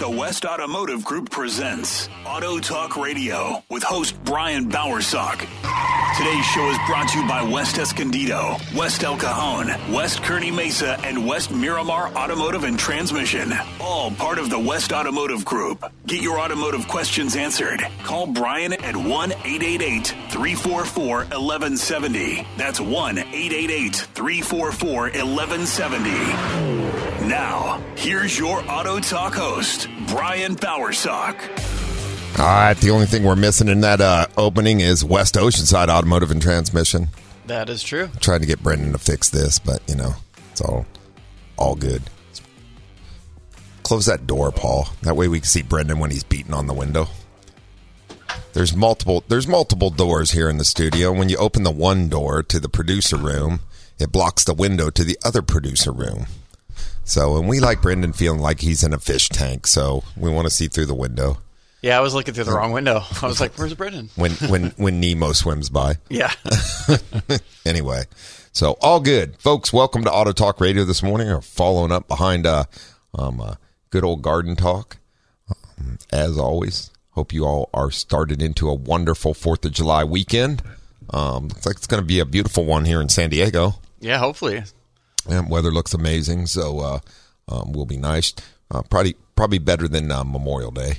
The West Automotive Group presents Auto Talk Radio with host Brian Bowersock. Today's show is brought to you by West Escondido, West El Cajon, West Kearny Mesa, and West Miramar Automotive and Transmission. All part of the West Automotive Group. Get your automotive questions answered. Call Brian at 1 888 344 1170. That's 1 888 344 1170. Now, here's your Auto Talk host, Brian Bowersock. All right, the only thing we're missing in that uh, opening is West Oceanside Automotive and Transmission. That is true. I'm Trying to get Brendan to fix this, but you know, it's all all good. Close that door, Paul. That way we can see Brendan when he's beating on the window. There's multiple there's multiple doors here in the studio. When you open the one door to the producer room, it blocks the window to the other producer room. So, and we like Brendan feeling like he's in a fish tank, so we want to see through the window. Yeah, I was looking through the wrong window. I was like, "Where's Brendan?" When when when Nemo swims by. Yeah. anyway, so all good, folks. Welcome to Auto Talk Radio this morning. We're following up behind uh, um, uh, good old garden talk. Um, as always, hope you all are started into a wonderful Fourth of July weekend. Um, looks like it's going to be a beautiful one here in San Diego. Yeah, hopefully. Yeah, weather looks amazing, so uh, um, will be nice. Uh, probably probably better than uh, Memorial Day.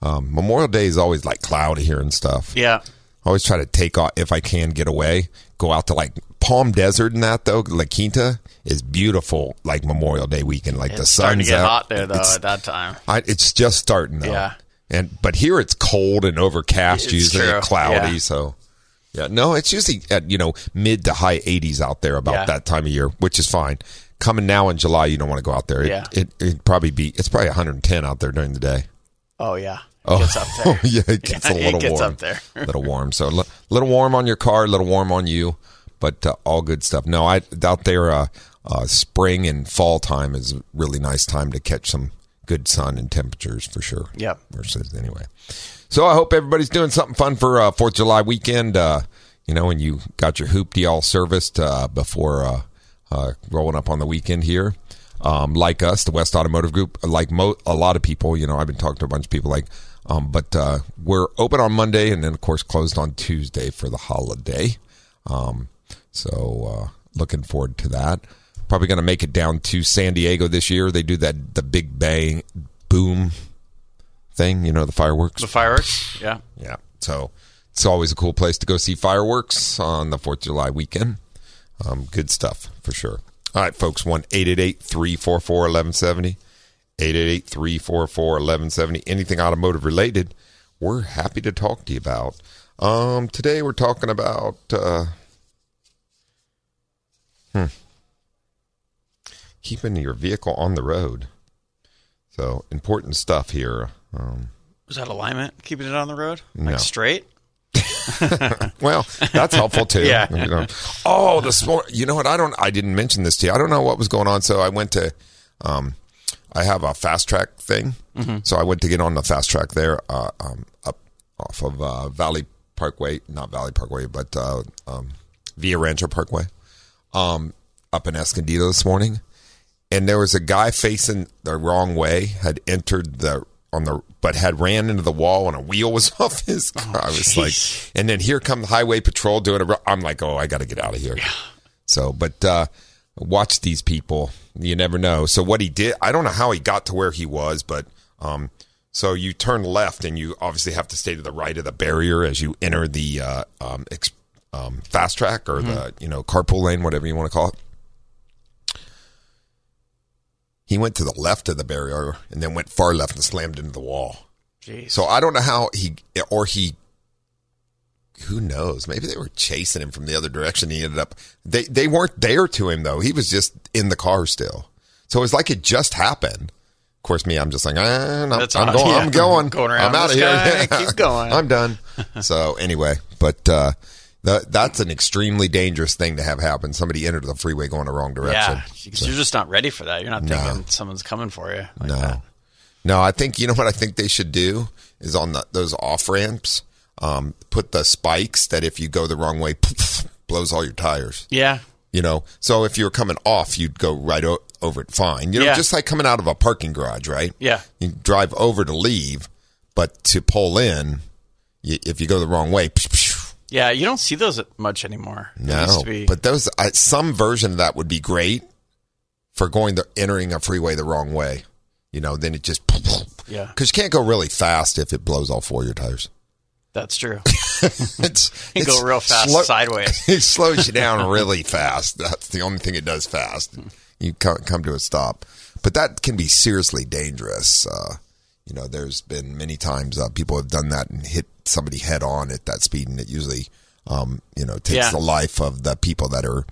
Um, Memorial Day is always like cloudy here and stuff. Yeah. I always try to take off if I can get away. Go out to like Palm Desert and that though. La Quinta is beautiful. Like Memorial Day weekend, like It's the starting sun's to get out. hot there though It's- at that time. I, it's just starting though. Yeah. And but here it's cold and overcast, It's usually true. cloudy. Yeah. So yeah, no, it's usually at you know mid to high 80s out there about Yeah. that time of year, which is fine. Coming now in July, you don't want to go out there. It, Yeah. it it'd probably be it's probably 110 out there during the day. Oh yeah. Oh, Gets up there. yeah, it gets Yeah, a it little gets warm. up there. a little warm. So a li- little warm on your car, a little warm on you, but uh, all good stuff. No, I out there. Uh, uh, spring and fall time is a really nice time to catch some good sun and temperatures for sure. Yep. Versus anyway. So I hope everybody's doing something fun for uh, Fourth of July weekend. Uh, you know, and you got your hoopty all serviced uh, before uh, uh, rolling up on the weekend here. Um, like us, the West Automotive Group, like mo- a lot of people, you know, I've been talking to a bunch of people like, um, but uh, we're open on Monday and then, of course, closed on Tuesday for the holiday. Um, so uh, looking forward to that. Probably going to make it down to San Diego this year. They do that the Big Bang boom thing, you know, the fireworks. The fireworks. Yeah. Yeah. So it's always a cool place to go see fireworks on the 4th of July weekend. Um, good stuff for sure. All right, folks. 1 344 1170. 888 344 1170. Anything automotive related, we're happy to talk to you about. Um, today we're talking about. Uh, hmm. Keeping your vehicle on the road. So important stuff here. Um, Was that alignment? Keeping it on the road? No. Like straight? Well, that's helpful too. Yeah. You know. Oh, this mor- you know what? I don't. I didn't mention this to you. I don't know what was going on. So I went to. Um, I have a FasTrak thing. So I went to get on the FasTrak there, uh, um, up off of uh, Valley Parkway, not Valley Parkway, but uh, um, Via Rancho Parkway, um, up in Escondido this morning, and there was a guy facing the wrong way, had entered the on the but had ran into the wall and a wheel was off his car. I was like, and then here come the highway patrol doing it. I'm like, oh, I got to get out of here. Yeah. So, but uh, watch these people. You never know. So what he did, I don't know how he got to where he was, but um, so you turn left and you obviously have to stay to the right of the barrier as you enter the uh, um, ex- um, FasTrak or the you know carpool lane, whatever you want to call it. He went to the left of the barrier and then went far left and slammed into the wall. Jeez. So I don't know how he or he who knows? Maybe they were chasing him from the other direction. He ended up. They they weren't there to him though. He was just in the car still. So it was like it just happened. Of course, me, I'm just like, ah, no, That's I'm odd. going, Yeah. I'm going, Going around I'm out of here. guy. Keep going. I'm done. so anyway, but uh, the, that's an extremely dangerous thing to have happen. Somebody entered the freeway going the wrong direction. Yeah, because you're just not ready for that. You're not No. thinking someone's coming for you. Like No, that. no. I think you know what I think they should do is on the, those off ramps, um, put the spikes that if you go the wrong way, blows all your tires. Yeah, You know, so if you were coming off, you'd go right o- over it fine. You know, Yeah. just like coming out of a parking garage, right? Yeah. You drive over to leave, but to pull in, you, if you go the wrong way, yeah. You don't see those much anymore. No. But those, I, some version of that would be great for going the entering a freeway the wrong way. You know, then it just Yeah. because you can't go really fast if it blows all four of your tires. that's true. it's You it's go real fast slow- sideways. it slows you down really fast. That's the only thing it does fast. You come, come to a stop, but that can be seriously dangerous. Uh, you know, there's been many times uh, people have done that and hit somebody head on at that speed, and it usually, um, you know, takes Yeah. the life of the people that are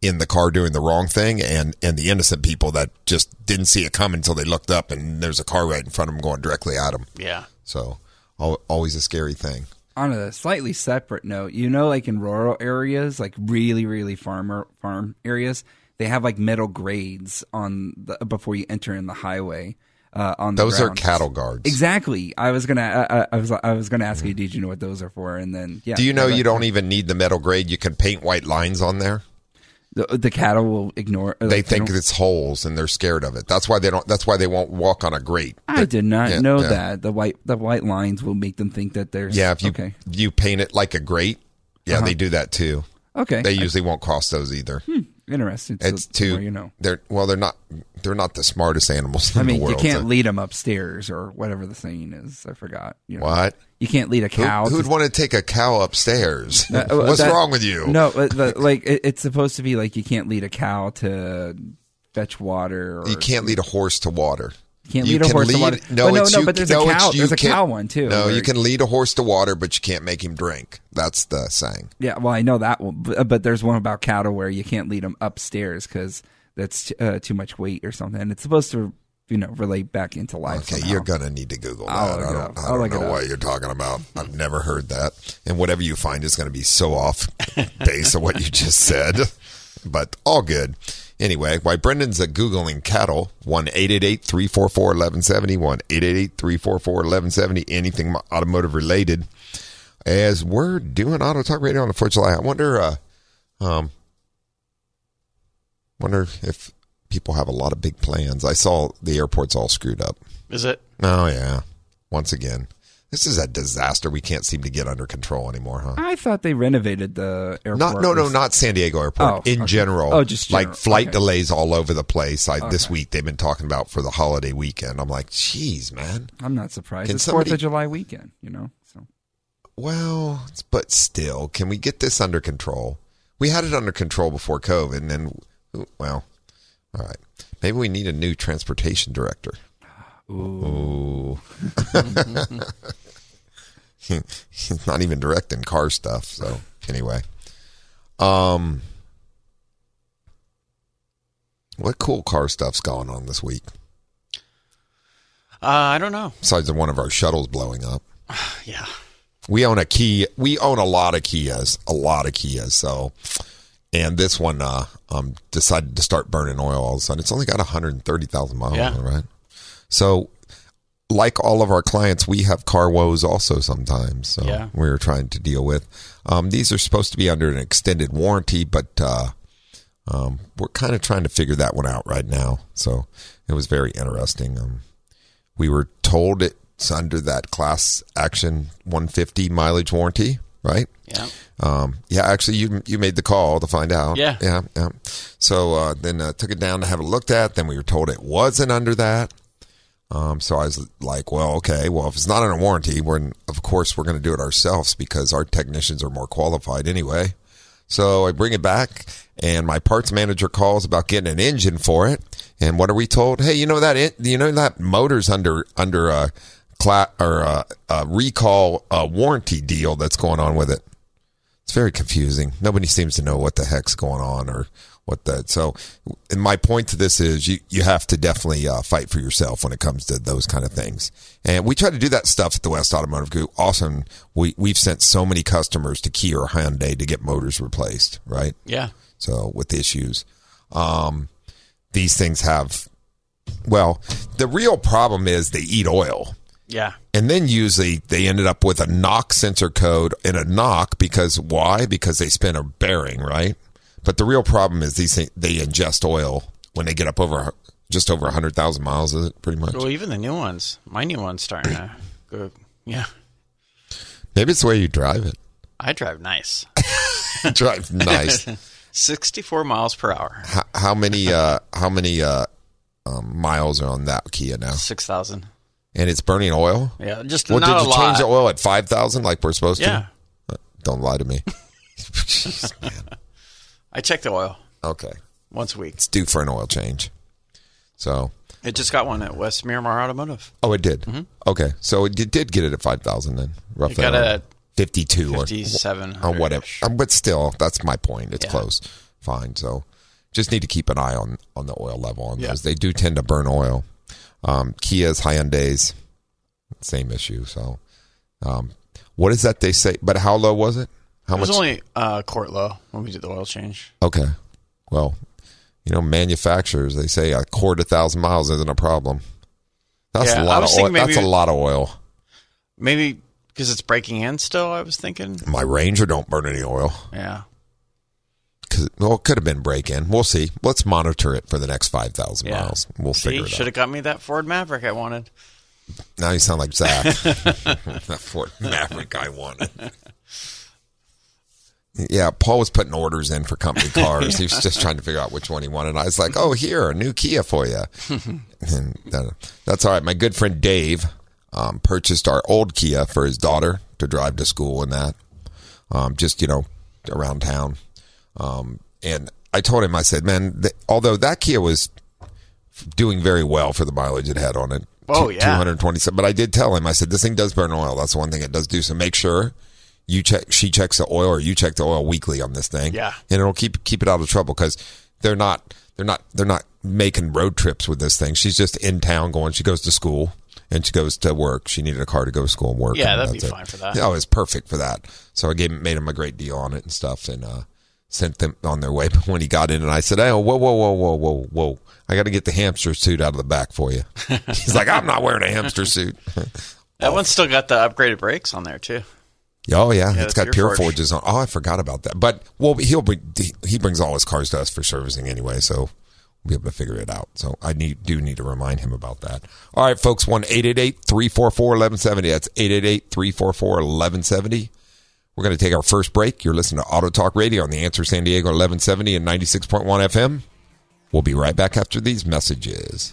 in the car doing the wrong thing, and and the innocent people that just didn't see it coming until they looked up and there's a car right in front of them going directly at them. Yeah. So, al- always a scary thing. on a slightly separate note, you know, like in rural areas, like really, really farmer farm areas, they have like metal grades on the before you enter in the highway. Uh, on the Those are cattle guards. Exactly. I was gonna. I, I- I was. I was gonna ask you. Mm-hmm. Did you know what those are for? And then, yeah. Do you know you don't even need the metal grade? You can paint white lines on there. The, the cattle will ignore. uh, They think it's holes and they're scared of it. That's why they don't. That's why they won't walk on a grate. I did not Yeah, know yeah. that the white the white lines will make them think that there's. Yeah, if you okay. you paint it like a grate, yeah, they uh-huh. do that too. Okay. They usually won't cross those either. Hmm. Interesting. It's too. you know. They're well, they're not. They're not the smartest animals in I mean, the you can't so- lead them upstairs or whatever the saying is. I forgot. You know. What? You can't lead a cow. who'd to- want to take a cow upstairs? Uh, What's that- wrong with you? No, the, like it, it's supposed to be like you can't lead a cow to fetch water. Or You can't lead a horse to water. You can't lead a horse to water. No, But no, it's no, you- but there's a no, it's cow- there's a cow one, too, No, where- you can lead a horse to water, but you can't make him drink. That's the saying. Yeah, well, I know that one, but, but there's one about cattle where you can't lead them upstairs because that's uh, too much weight or something. And it's supposed to, you know, relate back into life. Okay, somehow. you're gonna need to Google that. I'll I don't. I don't know what you're talking about. I've never heard that. And whatever you find is going to be so off base of what you just said. But all good. Anyway, why Brendan's a Googling cattle, 1 344 1170, 1 344 1170, anything automotive related. As we're doing Auto Talk Radio on the 4th of July, I wonder, uh, um, wonder if people have a lot of big plans. I saw the airport's all screwed up. Is it? Oh yeah. Once again. This is a disaster we can't seem to get under control anymore, huh? I thought they renovated the airport. Not no no not San Diego Airport. Oh, in okay. general. Oh, just like flight Okay. delays all over the place. I, This week they've been talking about for the holiday weekend. I'm like, geez, man. I'm not surprised. Can it's Fourth of July weekend, you know. So Well, but still, can we get this under control? We had it under control before COVID, and then, well, all right. Maybe we need a new transportation director. Ooh. He's not even directing car stuff. So anyway, um, what cool car stuff's going on this week? Uh, I don't know. Besides one of our shuttles blowing up. Yeah. We own a Kia. We own a lot of Kias, a lot of Kias. So, and this one uh, um, decided to start burning oil all of a sudden. It's only got 130,000 miles, Yeah. on it, right? So, like all of our clients, we have car woes also sometimes. So Yeah. we're trying to deal with. Um, these are supposed to be under an extended warranty, but uh, um, we're kind of trying to figure that one out right now. So it was very interesting. Um, we were told it's under that class action 150 mileage warranty, right? Yeah. Um, yeah, actually, you you made the call to find out. Yeah. yeah, yeah. So uh, then uh, took it down to have it looked at. Then we were told it wasn't under that. Um, so I was like, well, okay, well, if it's not under warranty, we're of course we're going to do it ourselves because our technicians are more qualified anyway. So I bring it back, and my parts manager calls about getting an engine for it. And what are we told? Hey, you know that in, you know that motor's under under a cla- or a, a recall uh, warranty deal that's going on with it. It's very confusing. Nobody seems to know what the heck's going on or what that. So, and my point to this is you, you have to definitely uh, fight for yourself when it comes to those kind of things. And we try to do that stuff at the West Automotive Group. Awesome. We, we've sent so many customers to Kia or Hyundai to get motors replaced, right? Yeah. So with issues, um, these things have, well, the real problem is they eat oil. Yeah. And then usually they ended up with a knock sensor code and a knock because why? Because they spin a bearing, right? But the real problem is these things, they ingest oil when they get up over just over 100,000 miles, is it pretty much? Well, even the new ones, my new one's starting to go. Yeah. Maybe it's the way you drive it. I drive nice. drive nice. 64 miles per hour. how, how many, uh, how many, uh, um, miles are on that Kia now? 6,000. And it's burning oil? Yeah. Just Well, did you lot. change the oil at 5,000 like we're supposed Yeah. to? Uh, Don't lie to me. Jeez, man. I check the oil Okay. once a week. It's due for an oil change. So, It just got one at West Miramar Automotive. oh, it did. Okay. So it did, did get it at 5,000 then, roughly. got it around at 52 or 57. or whatever. Um, but still, that's my point. It's Yeah. close. Fine. So just need to keep an eye on, on the oil level on Yeah. those. They do tend to burn oil. Um, Kias, Hyundai's, same issue. So, um, what is that they say? But how low was it? How It was much? only uh, quart low when we did the oil change. okay. Well, you know, manufacturers, they say a quarter thousand miles isn't a problem. That's Yeah, a lot of oil. thinking That's a lot of oil. Maybe because it's breaking in still, I was thinking. My Ranger don't burn any oil. Yeah. Well, it could have been break in. We'll see. Let's monitor it for the next 5,000 Yeah. miles. We'll See, figure it should have got me that Ford Maverick I wanted. Now you sound like Zach. that Ford Maverick I wanted. Yeah, Paul was putting orders in for company cars. He was just trying to figure out which one he wanted. I was like, "Oh, here, a new Kia for you." and that, that's all right. My good friend Dave um, purchased our old Kia for his daughter to drive to school and that, um, just you know, around town. Um, and I told him, I said, "Man, th- although that Kia was doing very well for the mileage it had on it, Oh, two- yeah. 227. But I did tell him, I said, this thing does burn oil. That's the one thing it does do. So make sure you check, she checks the oil or you check the oil weekly on this thing. Yeah. And it'll keep, keep it out of trouble because they're not, they're not, they're not making road trips with this thing. She's just in town going, she goes to school and she goes to work. She needed a car to go to school and work. Yeah, and that'd be it. fine for that. Yeah, it was perfect for that. So I gave him, made him a great deal on it and stuff and, uh, sent them on their way. But when he got in and I said, Hey, whoa, whoa, whoa, whoa, whoa, whoa. I got to get the hamster suit out of the back for you. He's like, I'm not wearing a hamster suit. that one's still got the upgraded brakes on there, too. Oh yeah, yeah it's got Pure Forge. Forges on. Oh, I forgot about that. But well, he'll be, he brings all his cars to us for servicing anyway, so we'll be able to figure it out. So I need do need to remind him about that. All right, folks, one eight eight eight three four four eleven seventy. That's 888-344-1170. We're going to take our first break. You're listening to Auto Talk Radio on the Answer San Diego eleven seventy and ninety six point one FM. We'll be right back after these messages.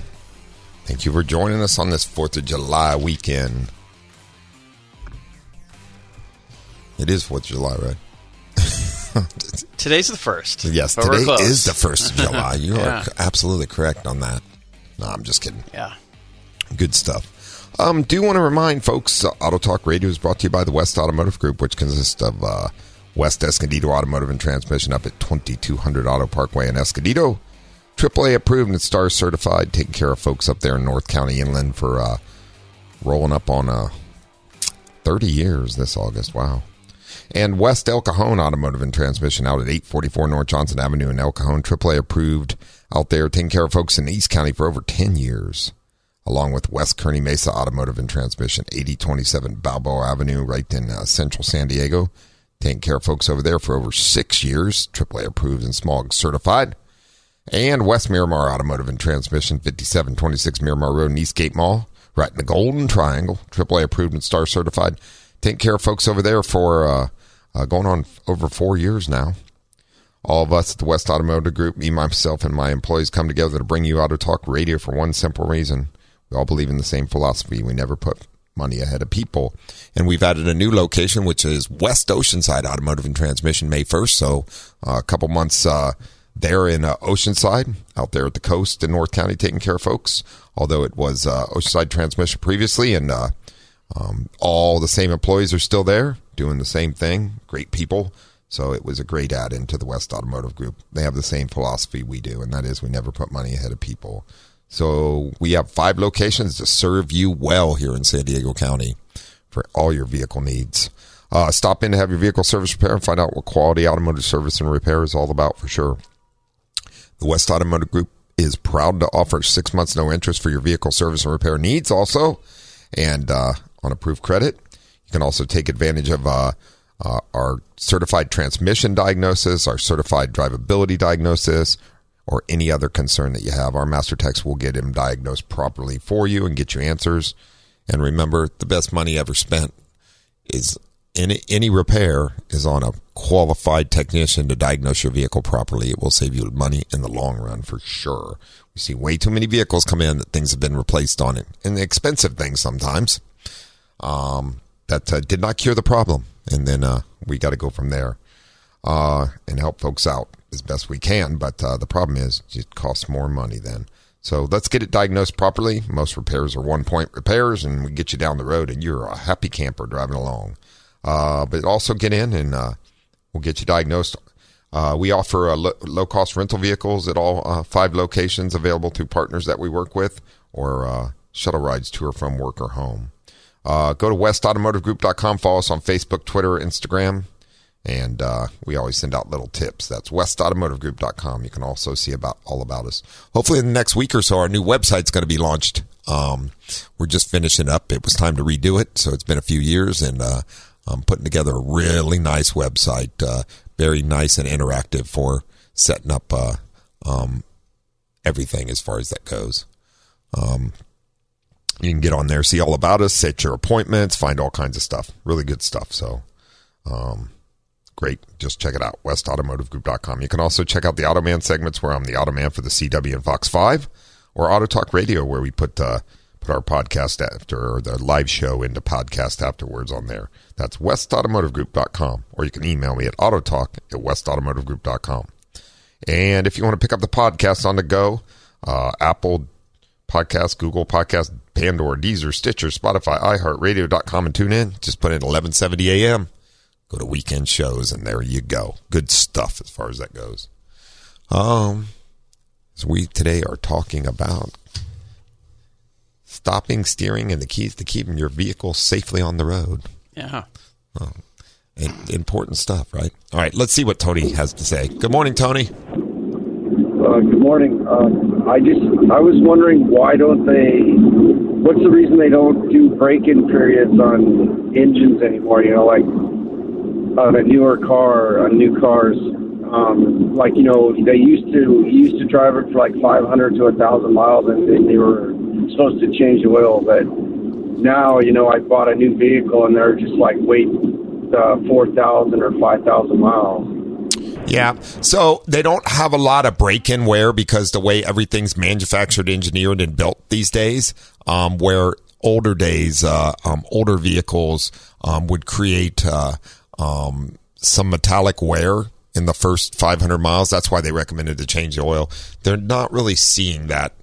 Thank you for joining us on this 4th of July weekend. It is 4th of July, right? Today's the first. yes, today is the 1st of July. You Yeah. are absolutely correct on that. No, I'm just kidding. Yeah. Good stuff. Um, do want to remind folks, uh, Auto Talk Radio is brought to you by the West Automotive Group, which consists of uh, West Escondido Automotive and Transmission up at 2200 Auto Parkway in Escondido. AAA approved and star certified, taking care of folks up there in North County Inland for uh, rolling up on uh, 30 years this August. Wow. And West El Cajon Automotive and Transmission out at 844 North Johnson Avenue in El Cajon. AAA approved out there, taking care of folks in East County for over 10 years. along with West Kearny Mesa Automotive and Transmission, 8027 Balboa Avenue, right in uh, central San Diego. Taking care of folks over there for over six years, AAA approved and smog certified. And West Miramar Automotive and Transmission, 5726 Miramar Road Eastgate Mall, right in the Golden Triangle, AAA approved and star certified. Take care of folks over there for uh, uh, going on over four years now. All of us at the West Automotive Group, me, myself, and my employees come together to bring you Auto Talk Radio for one simple reason. We all believe in the same philosophy. We never put money ahead of people. And we've added a new location, which is West Oceanside Automotive and Transmission May 1st. So uh, a couple months uh, there in uh, Oceanside, out there at the coast in North County, taking care of folks. Although it was uh, Oceanside Transmission previously, and uh, um, all the same employees are still there doing the same thing. Great people. So it was a great add into the West Automotive Group. They have the same philosophy we do, and that is we never put money ahead of people. So we have five locations to serve you well here in San Diego County for all your vehicle needs. Uh, stop in to have your vehicle service repair and find out what quality automotive service and repair is all about for sure. The West Automotive Group is proud to offer six months no interest for your vehicle service and repair needs also, and uh, on approved credit. You can also take advantage of uh, uh, our certified transmission diagnosis, our certified drivability diagnosis, or any other concern that you have. Our master techs will get him diagnosed properly for you and get you answers. And remember, the best money ever spent is any any repair is on a qualified technician to diagnose your vehicle properly. It will save you money in the long run for sure. We see way too many vehicles come in that things have been replaced on it, and expensive things sometimes. Um, that uh, did not cure the problem, and then uh, we got to go from there uh, and help folks out as best we can. But uh, the problem is it costs more money then. So let's get it diagnosed properly. Most repairs are one point repairs, and we get you down the road, and you're a happy camper driving along. Uh, but also get in, and uh, we'll get you diagnosed. Uh, we offer uh, lo- low cost rental vehicles at all uh, five locations available to partners that we work with, or uh, shuttle rides to or from work or home. go to westautomotivegroup.com, follow us on Facebook, Twitter, Instagram. And we always send out little tips. That's westautomotivegroup.com. You can also see about all about us. Hopefully, in the next week or so, our new website's going to be launched. Um, we're just finishing up. It was time to redo it, so it's been a few years, and I'm putting together a really nice website, uh, very nice and interactive for setting up uh, um, everything as far as that goes. Um, you can get on there, see all about us, set your appointments, find all kinds of stuff. Really good stuff. So, um, great. Just check it out, westautomotivegroup.com. You can also check out the Automan segments where I'm the Automan for the CW and Fox 5 or Auto Talk Radio where we put uh, put our podcast after or the live show into podcast afterwards on there. That's westautomotivegroup.com or you can email me at autotalk at westautomotivegroup.com. And if you want to pick up the podcast on the go, uh, Apple Podcast, Google Podcast, Pandora, Deezer, Stitcher, Spotify, iHeartRadio.com, and TuneIn. Just put in 1170 a.m. Go to weekend shows, and there you go. Good stuff as far as that goes. Um, so we today are talking about stopping, steering, and the keys to keeping your vehicle safely on the road. Yeah. Oh, important stuff, right? All right, let's see what Tony has to say. Good morning, Tony. Uh, good morning. Um, I just I was wondering why don't they? What's the reason they don't do break-in periods on engines anymore? You know, like on a newer car, on new cars. Um, like you know, they used to used to drive it for like 500 to a thousand miles, and they, they were supposed to change the oil. But now, you know, I bought a new vehicle, and they're just like wait uh, 4,000 or 5,000 miles. Yeah. So they don't have a lot of break in wear because the way everything's manufactured, engineered, and built these days, um, where older days, uh, um, older vehicles um, would create uh, um, some metallic wear in the first 500 miles. That's why they recommended to change the oil. They're not really seeing that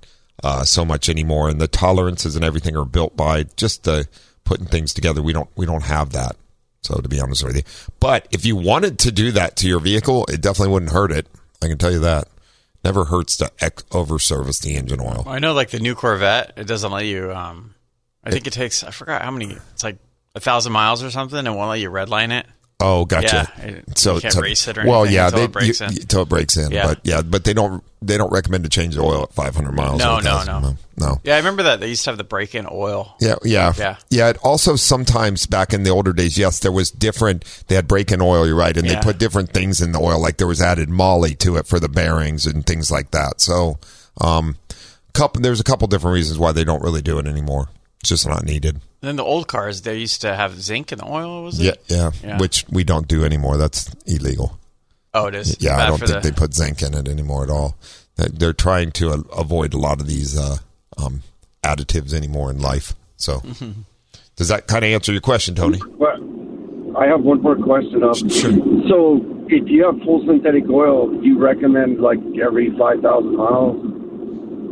uh, so much anymore, and the tolerances and everything are built by just the putting things together. We don't we don't have that. So to be honest with you, but if you wanted to do that to your vehicle, it definitely wouldn't hurt it. I can tell you that. Never hurts to ex- over service the engine oil. Well, I know, like the new Corvette, it doesn't let you. Um, I think it takes. I forgot how many. It's like a thousand miles or something, and won't let you redline it. Oh, gotcha. Yeah, it- so you can't so- race it or well, yeah, until they it breaks you- in. till it breaks in. Yeah. But yeah, but they don't they don't recommend to change the oil at 500 miles. No, or no, no. no. Yeah, I remember that they used to have the break-in oil. Yeah, yeah, Yeah. yeah. It also sometimes back in the older days, yes, there was different. They had break-in oil. You're right, and Yeah. they put different things in the oil, like there was added moly to it for the bearings and things like that. So, um, couple there's a couple different reasons why they don't really do it anymore. It's just not needed. And then the old cars, they used to have zinc in the oil. Was Yeah, it? yeah, Yeah. Which we don't do anymore. That's illegal. Oh, it is. Yeah, I don't think the- they put zinc in it anymore at all. They- They're trying to avoid a lot of these uh, um, additives anymore in life. So, does that kind of answer your question, Tony? But I have one more question. Um, So, if you have full synthetic oil, do you recommend like every five thousand miles?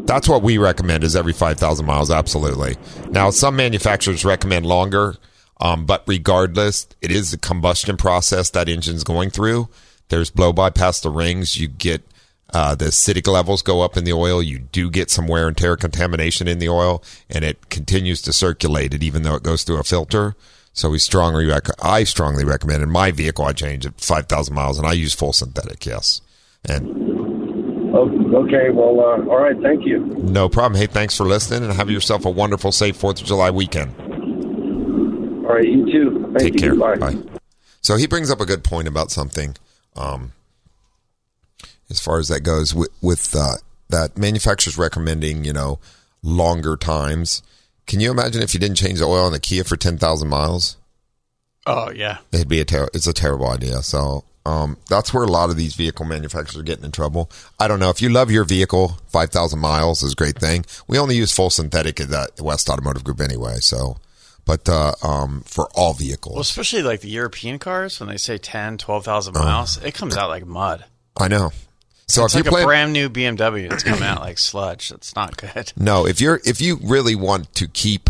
That's what we recommend is every 5,000 miles. Absolutely. Now, some manufacturers recommend longer, um, but regardless, it is the combustion process that engine's going through. There's blow by past the rings. You get, uh, the acidic levels go up in the oil. You do get some wear and tear contamination in the oil and it continues to circulate it even though it goes through a filter. So we strongly, rec- I strongly recommend in my vehicle, I change at 5,000 miles and I use full synthetic. Yes. And okay. Well, uh, all right. Thank you. No problem. Hey, thanks for listening and have yourself a wonderful, safe 4th of July weekend. All right. You too. Thank Take you. care. Bye. So he brings up a good point about something um, as far as that goes with, with uh, that manufacturers recommending, you know, longer times. Can you imagine if you didn't change the oil in the Kia for 10,000 miles? Oh yeah. It'd be a ter- it's a terrible idea. So um, that's where a lot of these vehicle manufacturers are getting in trouble. I don't know if you love your vehicle, five thousand miles is a great thing. We only use full synthetic at the West Automotive Group anyway. So, but uh, um, for all vehicles, Well, especially like the European cars, when they say 10, 12,000 Uh-huh. miles, it comes out like mud. I know. So it's if like you plan, a brand new BMW that's coming out like sludge. That's not good. no, if you're if you really want to keep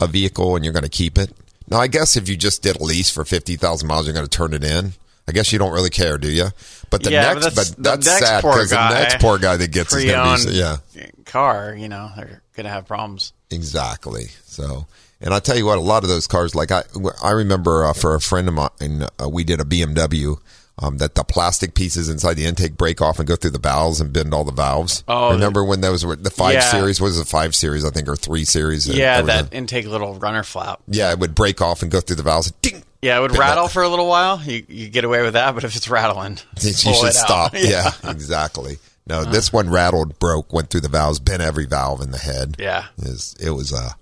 a vehicle and you're going to keep it. Now, I guess if you just did a lease for fifty thousand miles, you're going to turn it in. I guess you don't really care, do you? But the yeah, next, but that's, but that's the next sad because the next poor guy that gets is going to be yeah. car. You know, they're gonna have problems. Exactly. So, and I tell you what, a lot of those cars, like I, I remember uh, for a friend of mine, uh, we did a BMW. Um, that the plastic pieces inside the intake break off and go through the valves and bend all the valves. Oh, remember when those were the five Yeah. series? Was it five series? I think or three series? Yeah, that that a- intake little runner flap. yeah, it would break off and go through the valves. Ding. Yeah, it would rattle that- for a little while. You you get away with that, but if it's rattling, You should it stop. Yeah. exactly. No, this one rattled, broke, went through the valves, bent every valve in the head. Yeah. is it was uh,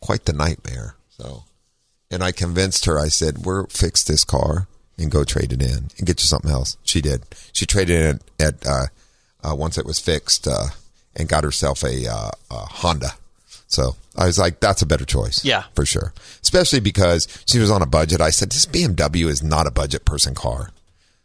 quite the nightmare. So, and I convinced her. I said, "We're fix this car and go trade it in and get you something else." She did. She traded in at uh, uh, once it was fixed uh, and got herself a, uh, a Honda. So I was like, "That's a better choice." Yeah. for sure. Especially because she was on a budget. I said, "This BMW is not a budget person car."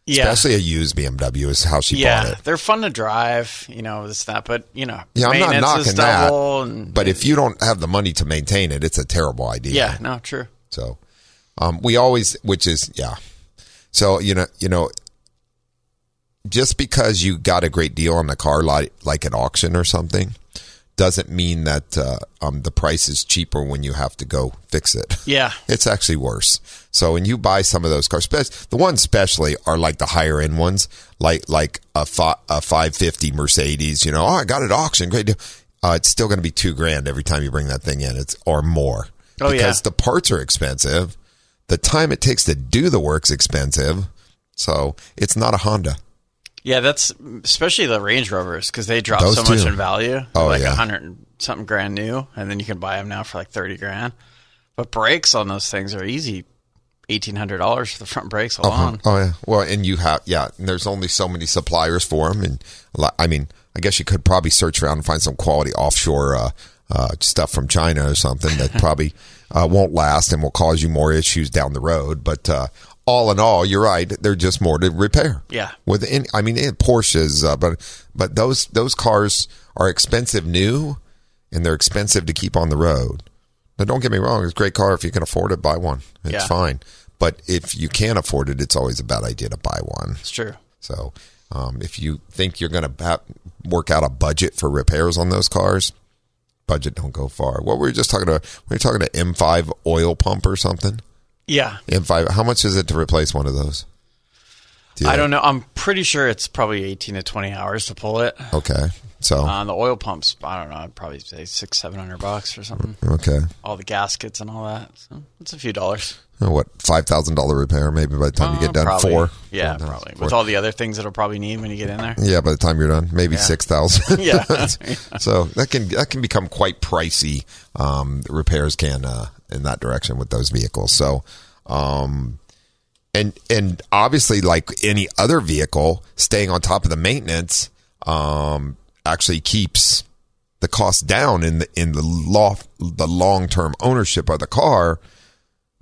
Yeah. Especially a used BMW is how she yeah, bought it. they're fun to drive, you know, this that, but you know, Yeah, I'm not knocking that. and But if you don't have the money to maintain it, it's a terrible idea. yeah, no, true. So, um, we always, which is, yeah. So, you know, you know, just because you got a great deal on the car, like, like at auction or something, doesn't mean that, uh, um, the price is cheaper when you have to go fix it. Yeah, It's actually worse. So when you buy some of those cars, the ones especially are like the higher end ones, like like a, fi- a 550 Mercedes. You know, oh, I got it auction, great deal. Uh, it's still going to be two grand every time you bring that thing in. It's or more Oh, yeah. because the parts are expensive. The time it takes to do the work's expensive. So it's not a Honda. Yeah, that's especially the Range Rovers because they drop Those so much in value. Oh, like a yeah. hundred something grand new, and then you can buy them now for like thirty grand. But brakes on those things are easy, eighteen hundred dollars for the front brakes alone. Oh yeah. Well, and you have yeah. And there's only so many suppliers for them, and lot- I mean, I guess you could probably search around and find some quality offshore uh, uh, stuff from China or something that probably uh, won't last and will cause you more issues down the road. But uh, all in all, you're right. They're just more to repair. Yeah. With any, I mean, Porsches, uh, but but those those cars are expensive new, and they're expensive to keep on the road. Now, don't get me wrong; it's a great car if you can afford it. Buy one; it's Yeah. fine. But if you can't afford it, it's always a bad idea to buy one. It's true. So, um, if you think you're going to work out a budget for repairs on those cars, budget don't go far. What were we just talking about? We were talking to M5 oil pump or something. Yeah. In five, how much is it to replace one of those? Do I don't know. I'm pretty sure it's probably 18 to 20 hours to pull it. Okay, so On the oil pumps, I don't know. I'd probably say six, seven hundred bucks or something. okay, All the gaskets and all that. So it's a few dollars. Uh, what five thousand dollar repair maybe by the time you Uh, get done probably. four. Yeah, Four, probably. four. With all the other things that'll probably need when you get in there. Yeah, by the time you're done, maybe Yeah. six thousand. Yeah. so that can that can become quite pricey. Um, repairs can uh, in that direction with those vehicles. So, um, and and obviously, like any other vehicle, staying on top of the maintenance um, actually keeps the cost down in the in the law the long term ownership of the car.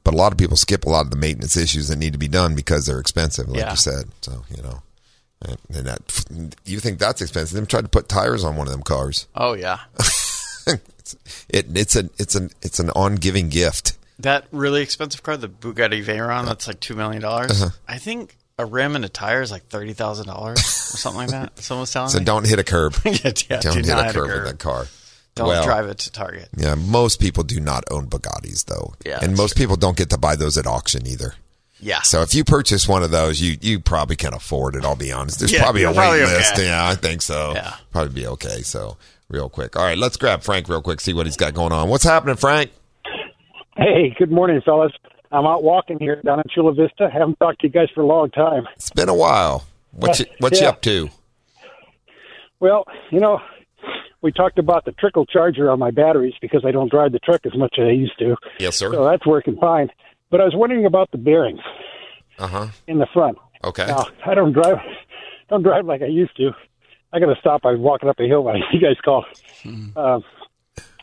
But a lot of people skip a lot of the maintenance issues that need to be done because they're expensive, like Yeah. you said. So you know, and, and that you think that's expensive? Them tried to put tires on one of them cars. Oh yeah, it, it's an it's an it's an on giving gift. that really expensive car, the Bugatti Veyron, that's like two million dollars. Uh-huh. I think a rim and a tire is like thirty thousand dollars or something like that. Someone was telling So me. don't hit a curb. yeah, yeah, don't do hit a curb with that car. Don't Well, drive it to Target. Yeah, most people do not own Bugattis though, Yeah, and most people don't get to buy those at auction either. Yeah. So if you purchase one of those, you you probably can afford it. I'll be honest. There's Yeah, probably a wait probably list. okay. Yeah, I think so. Yeah. probably be okay. So real quick. All right, let's grab Frank real quick. See what he's got going on. What's happening, Frank? Hey, good morning, fellas. I'm out walking here down in Chula Vista. Haven't talked to you guys for a long time. It's been a while. What you, what you up to? Well, you know, we talked about the trickle charger on my batteries because I don't drive the truck as much as I used to. Yes, sir. So that's working fine. But I was wondering about the bearings Uh huh. in the front. Okay. Now, I don't drive don't drive like I used to. I got to stop. I was walking up a hill when you guys called. Uh,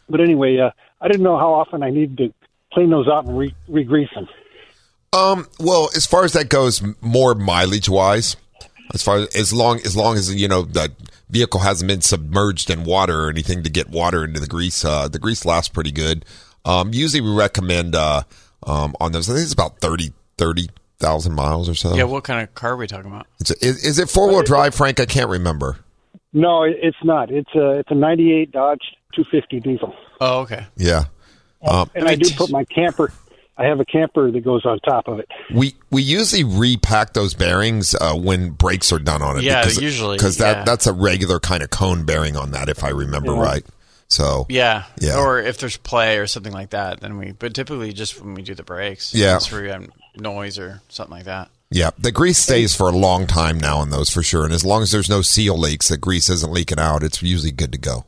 but anyway, uh, I didn't know how often I needed to clean those out and re- re-grease them. Um. Well, as far as that goes, more mileage wise, as far as, as long as long as you know the vehicle hasn't been submerged in water or anything to get water into the grease, uh, the grease lasts pretty good. Um. Usually, we recommend uh, um, on those. I think it's about 30 30,000 miles or so. Yeah, what kind of car are we talking about? It's a, is, is it four wheel drive, Frank? I can't remember. No, it's not. It's a it's a '98 Dodge 250 diesel. Oh, okay. Yeah. Um, And I do put my camper. I have a camper that goes on top of it. We we usually repack those bearings uh, when brakes are done on it. Yeah, because, usually, because that yeah. that's a regular kind of cone bearing on that, if I remember Yeah. right. So Yeah. Yeah. Or if there's play or something like that, then we. But typically, just when we do the brakes. Yeah. That's where we have noise or something like that. Yeah, the grease stays for a long time now on those for sure, and as long as there's no seal leaks, the grease isn't leaking out, it's usually good to go.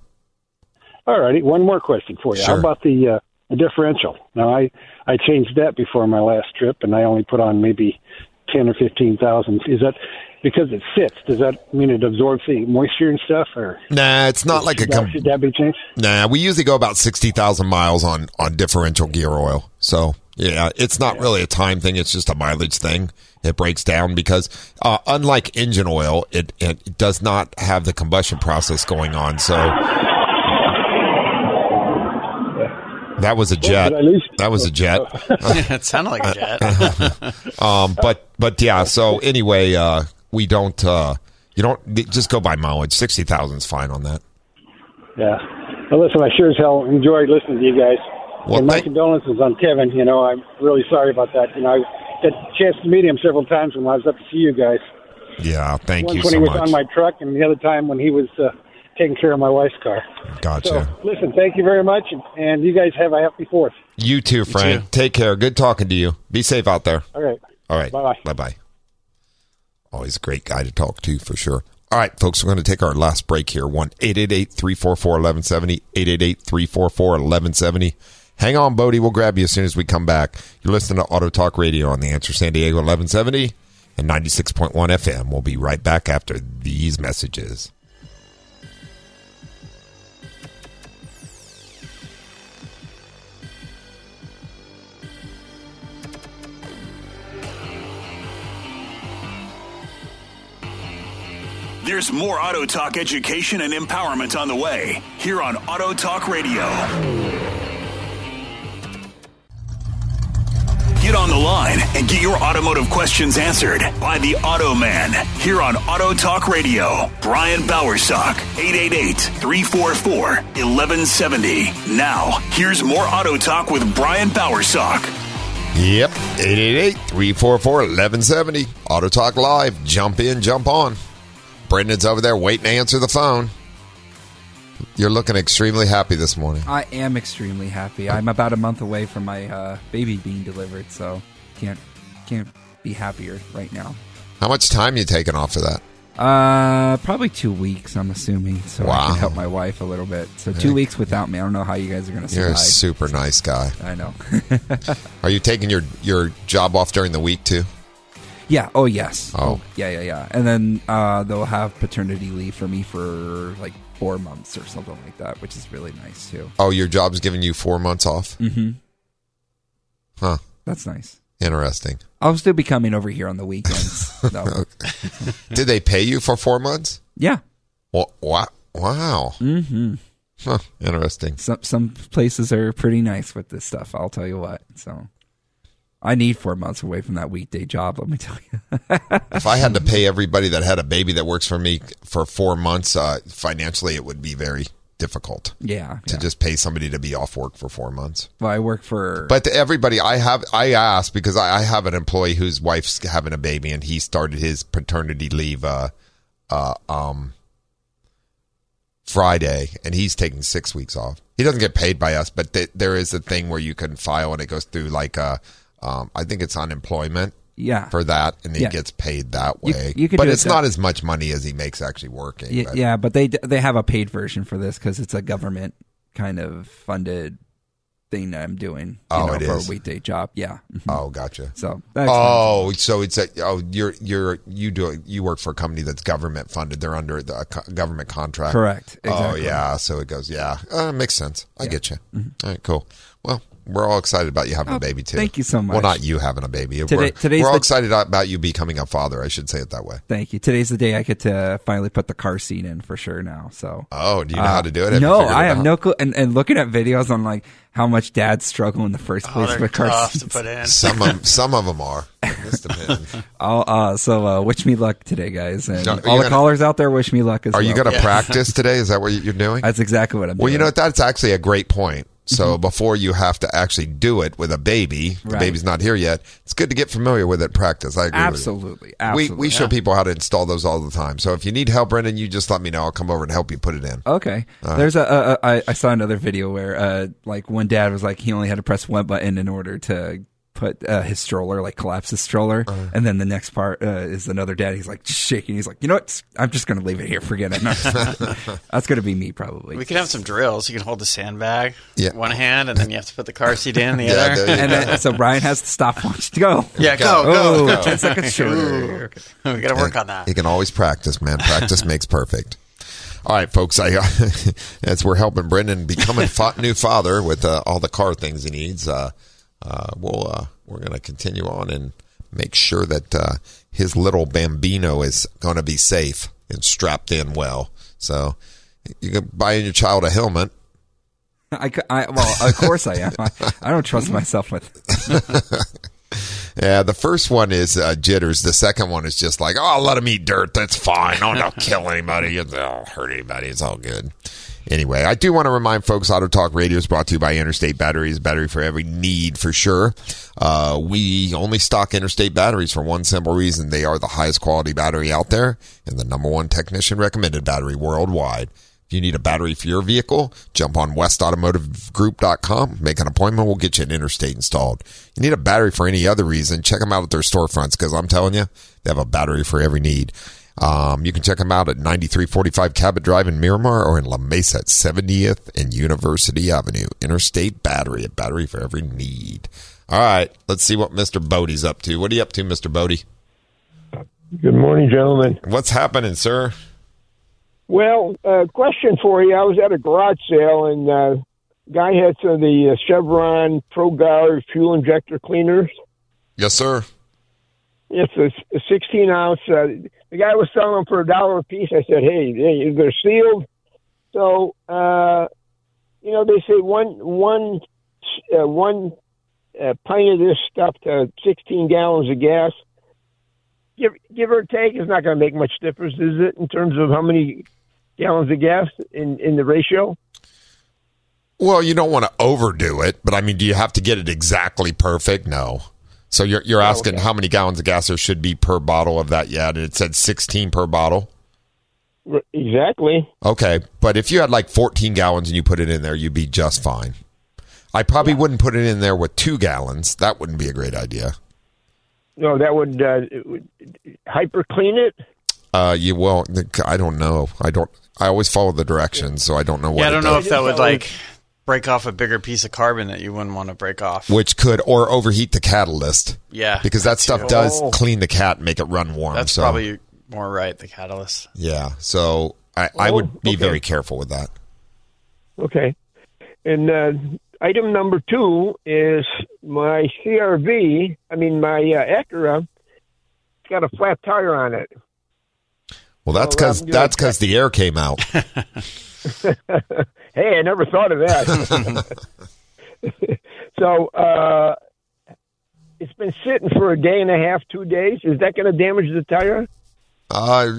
All righty. One more question for you. Sure. How about the uh, the differential? Now, I I changed that before my last trip, and I only put on maybe ten or fifteen thousand. Is that because it sits? Does that mean it absorbs the moisture and stuff, or Nah, it's not like a that, com- should that be changed? nah. We usually go about sixty thousand miles on on differential gear oil. So yeah, it's not really a time thing; it's just a mileage thing. It breaks down because, uh, unlike engine oil, it it does not have the combustion process going on. So that was a jet. did I lose? That was a jet. it sounded like a jet. Um, but but yeah. So anyway, uh, we don't. Uh, you don't just go by mileage. Sixty thousand is fine on that. Yeah. Well, listen, I sure as hell enjoyed listening to you guys. Well, and my thank- condolences on Kevin. You know, I'm really sorry about that. You know, I had a chance to meet him several times when I was up to see you guys. Yeah. Thank Once you when so he was much. on my truck, and the other time when he was uh, taking care of my wife's car. Gotcha. So, listen, thank you very much, and, and you guys have a happy Fourth. You too, Frank. too. Take care. Good talking to you. Be safe out there. All right. All right. Bye-bye. Bye bye. Always a great guy to talk to for sure. All right, folks, we're going to take our last break here. 1 344 1170. 888 344 1170. Hang on, Bodie. We'll grab you as soon as we come back. You're listening to Auto Talk Radio on the Answer San Diego 1170 and 96.1 FM. We'll be right back after these messages. There's more Auto Talk education and empowerment on the way here on Auto Talk Radio. Get on the line and get your automotive questions answered by the Auto Man here on Auto Talk Radio. Brian Bowersock, 888-344-1170. Now, here's more Auto Talk with Brian Bowersock. Yep, 888-344-1170. Auto Talk Live. Jump in, jump on. Brendan's over there waiting to answer the phone. You're looking extremely happy this morning. I am extremely happy. I'm about a month away from my uh, baby being delivered, so can't can't be happier right now. How much time you taking off for that? Uh, probably two weeks. I'm assuming, so I can help my wife a little bit. So two weeks without me. I don't know how you guys are going to survive. You're a super nice guy. I know. Are you taking your, your job off during the week too? yeah. Oh yes. Oh. yeah, yeah, yeah. And then uh, they'll have paternity leave for me for like four months or something like that, which is really nice too. Oh, your job's giving you four months off? Mm-hmm. Huh. That's nice. Interesting. I'll still be coming over here on the weekends. though. Did they pay you for four months? Yeah. Well, wow. Wow. Mm-hmm. Huh. Interesting. Some some places are pretty nice with this stuff. I'll tell you what. So, I need four months away from that weekday job. Let me tell you. if I had to pay everybody that had a baby that works for me for four months, uh, financially, it would be very difficult Yeah. to yeah. just pay somebody to be off work for four months. Well, I work for. But to everybody, I have I asked because I, I have an employee whose wife's having a baby, and he started his paternity leave uh, uh, um, Friday, and he's taking six weeks off. He doesn't get paid by us, but th- there is a thing where you can file, and it goes through like uh, um, I think it's unemployment yeah. for that, and he Yeah. gets paid that way. you could but do it it's not as much money as he makes actually working. yeah, but- yeah, but they they have a paid version for this because it's a government kind of funded thing that I'm doing. You Oh, know, it for is? a weekday job. Yeah. Mhm. Oh, gotcha. So. that's Oh, so it's a oh you're you're you do you work for a company that's government funded. They're under the a co- government contract. Correct. Oh Exactly. yeah, so it goes yeah. Uh, makes sense. I get you. Mm-hmm. All right, cool. Well, we're all excited about you having Oh, a baby too. thank you so much. Well, much. not you having a baby. Today- we're we're all the- excited about you becoming a father. I should say it that way. Thank you. Today's the day I get to finally put the car seat in for sure now. So. Oh, do you know Uh, how to do it? Have no, figured I have out? no clue. And, and looking at videos on like how much dads struggle in the first Oh, place they're with car tough seats. to put in. Some of some of them are. This depends. Oh, uh, so uh, wish me luck today, guys, and No, all you're the callers out there. Wish me luck as Are well. you going to practice today? Is that what you're doing? That's exactly what I'm doing. Well, doing. you know what? That's actually a great point. So before you have to actually do it with a baby, the Mm-hmm. Right. baby's not here yet. It's good to get familiar with it. Practice. I agree. Absolutely, absolutely. We we show people how to install those all the time. So if you need help, Brendan, you just let me know. I'll come over and help you put it in. Okay. Right. There's a, a, a I, I saw another video where uh like one dad was like he only had to press one button in order to put uh, his stroller like collapse his stroller Uh-huh. and then the next part uh, is another dad he's like shaking he's like you know what I'm just gonna leave it here forget it that's gonna be me probably We could have some drills. You can hold the sandbag Yeah. one hand, and then you have to put the car seat in the Yeah, other. there and then, so Brian has the stopwatch to go Yeah, go, go, oh, go. 10 seconds shorter we got to work on that. You can always practice, man. Practice makes perfect. All right, folks. I as we're helping Brendan become a fa- new father with uh, all the car things he needs. Uh, uh, we'll uh, we're going to continue on and make sure that uh, his little bambino is going to be safe and strapped in well. So you can buy in your child a helmet. I, I well of course I am I, I don't trust myself with Yeah, the first one is uh, jitters. The second one is just like, oh, let him eat dirt. That's fine. Oh, don't kill anybody. Don't hurt anybody. It's all good. Anyway, I do want to remind folks Auto Talk Radio is brought to you by Interstate Batteries, battery for every need for sure. Uh, we only stock Interstate batteries for one simple reason. They are the highest quality battery out there and the number one technician recommended battery worldwide. If you need a battery for your vehicle, jump on westautomotivegroup.com, make an appointment. We'll get you an Interstate installed. You need a battery for any other reason, check them out at their storefronts because I'm telling you, they have a battery for every need. Um, you can check them out at 9345 Cabot Drive in Miramar or in La Mesa at 70th and University Avenue. Interstate Battery, a battery for every need. All right, let's see what Mr. Bodie's up to. What are you up to, Mr. Bodie? Good morning, gentlemen. What's happening, sir? Well, uh, question for you. I was at a garage sale, and uh, guy had some of the uh, Chevron ProGuard fuel injector cleaners. Yes, sir. It's a, a 16 ounce. Uh, the guy was selling them for a dollar a piece. I said, "Hey, they, they're sealed." So, uh, you know, they say one one uh, one uh, pint of this stuff to 16 gallons of gas. Give give or take, it's not going to make much difference, is it, in terms of how many gallons of gas in in the ratio? Well, you don't want to overdo it, but I mean, do you have to get it exactly perfect? No. So you're you're asking how many gallons of gas there should be per bottle of that yet? And it said 16 per bottle. Exactly. Okay, but if you had like 14 gallons and you put it in there, you'd be just fine. I probably wouldn't put it in there with two gallons. That wouldn't be a great idea. No, that would, uh, would hyper clean it. Uh, you well, I don't know. I don't. I always follow the directions, so I don't know what. Yeah, I don't know does. if that would like break off a bigger piece of carbon that you wouldn't want to break off. which could or overheat the catalyst. Yeah, because that stuff too. does Oh. clean the cat and make it run warm. That's so probably more right. The catalyst. yeah. So I, I would Oh, be okay. very careful with that. Okay. And uh, item number two is my CRV. I mean, my uh, Acura. It's got a flat tire on it. Well, that's because I'm that's because the air came out. hey, I never thought of that. so uh, it's been sitting for a day and a half, two days. Is that going to damage the tire? Uh,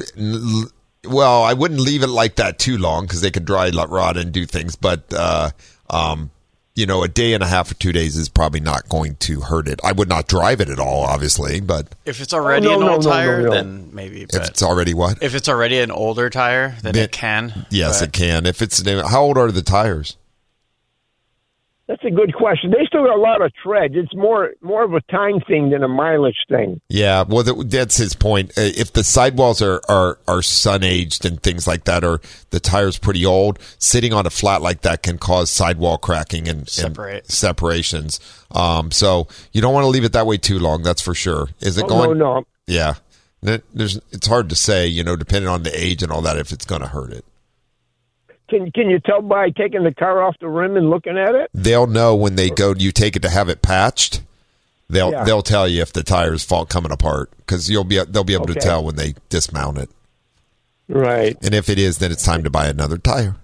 well, I wouldn't leave it like that too long because they could dry rot and do things. But uh, um, you know, a day and a half or two days is probably not going to hurt it. I would not drive it at all, obviously, but If it's already Oh, no, an no, old no, no, tire, no. then maybe. if it's already what? if it's already an older tire, then Then- it can. yes, but- it can. If it's how old are the tires? That's a good question. They still got a lot of tread. It's more more of a time thing than a mileage thing. Yeah, well, that, that's his point. Uh, If the sidewalls are, are, are sun aged and things like that, or the tire's pretty old, sitting on a flat like that can cause sidewall cracking and, and separations. Um, so you don't want to leave it that way too long. That's for sure. Is it Oh, going? no, no. Yeah, there's. It's hard to say, you know, depending on the age and all that, if it's going to hurt it. Can can you tell by taking the car off the rim and looking at it? They'll know when they go. You take it to have it patched. They'll Yeah. they'll tell you if the tires fall coming apart because you'll be they'll be able to tell when they dismount it. Right. And if it is, then it's time to buy another tire.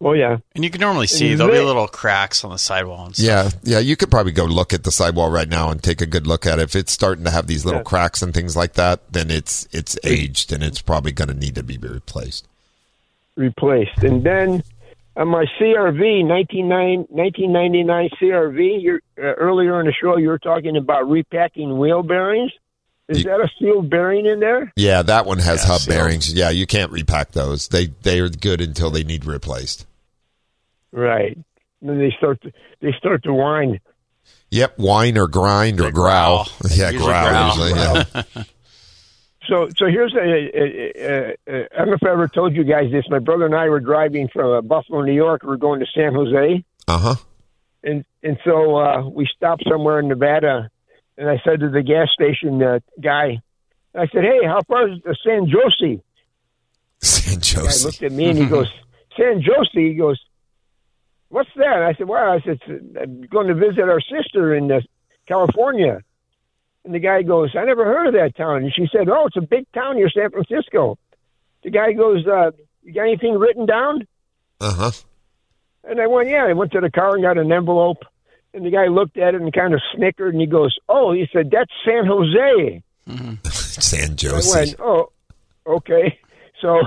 Well, yeah. And you can normally see And there'll be little cracks on the sidewall and stuff. Yeah, yeah. You could probably go look at the sidewall right now and take a good look at it. If it's starting to have these little Yeah. cracks and things like that, then it's it's aged and it's probably going to need to be replaced. Replaced. And then on my CRV, 1999 1999 CRV, you're, uh, earlier in the show you were talking about repacking wheel bearings. Is You- that a sealed bearing in there? Yeah, that one has Yeah, hub so- bearings. Yeah, you can't repack those. They they are good until they need replaced. Right. And then they start to, they start to whine. Yep, whine or grind or growl. growl. Yeah, Usually growl, growl. usually. Yeah. So, so here's a, a, a, a. I don't know if I ever told you guys this. My brother and I were driving from uh, Buffalo, New York. We are going to San Jose, Uh huh. and and so uh, we stopped somewhere in Nevada. And I said to the gas station uh, guy, I said, "Hey, how far is to San Jose?" San The guy Jose. looked at me and he goes, San Jose. He goes, what's that? I said, well, I said, I'm going to visit our sister in uh, California. And the guy goes, I never heard of that town. And she said, oh, it's a big town near San Francisco. The guy goes, uh, you got anything written down? Uh huh. And I went, yeah. I went to the car and got an envelope. And the guy looked at it and kind of snickered. And he goes, oh, he said, that's San Jose. San I Jose. went, oh, okay. So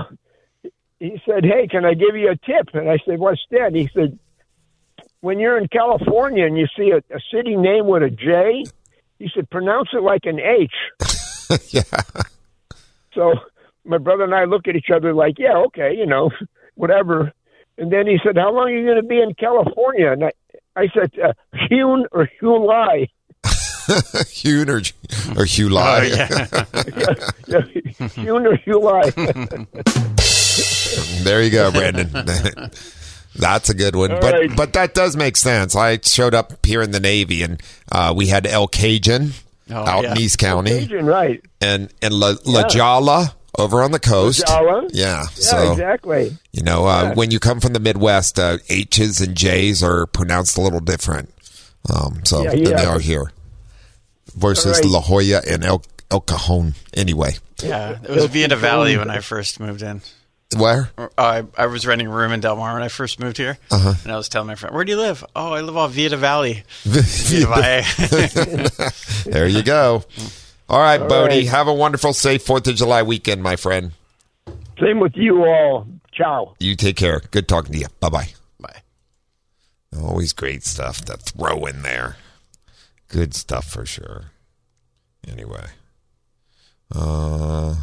he said, hey, can I give you a tip? And I said, what's that? He said, when you're in California and you see a, a city name with a J, he said, pronounce it like an H. yeah. So my brother and I look at each other like, yeah, okay, you know, whatever. And then he said, how long are you going to be in California? And I, I said, uh, Hune or Hulai. Hune or, or Hugh Oh, Lai. yeah. Hune or Hulai. There you go, Brandon. That's a good one, All but right. but that does make sense. I showed up here in the Navy, and uh, we had El Cajun Oh, out yeah. in East County, Asian, right. and and La, La Jala over on the coast. Jala? Yeah, Yeah, so exactly. you know uh, Yeah. when you come from the Midwest, uh, H's and J's are pronounced a little different. Um, so Yeah, than they are here versus All right. La Jolla and El El Cajon. Anyway, yeah, it was Via Valley when I first moved in. Where? Uh, I, I was renting a room in Del Mar when I first moved here, Uh-huh. and I was telling my friend, "Where do you live?" Oh, I live off Via de Valley. Via Valle. there you go. All right, Bodie. right. Have a wonderful, safe Fourth of July weekend, my friend. Same with you all. Ciao. You take care. Good talking to you. Bye bye. Bye. Always great stuff to throw in there. Good stuff for sure. Anyway. Uh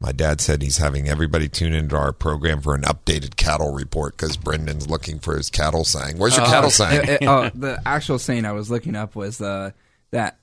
My dad said he's having everybody tune into our program for an updated cattle report because Brendan's looking for his cattle sign. Where's your Uh, cattle sign? it- it- oh, the actual saying I was looking up was uh, that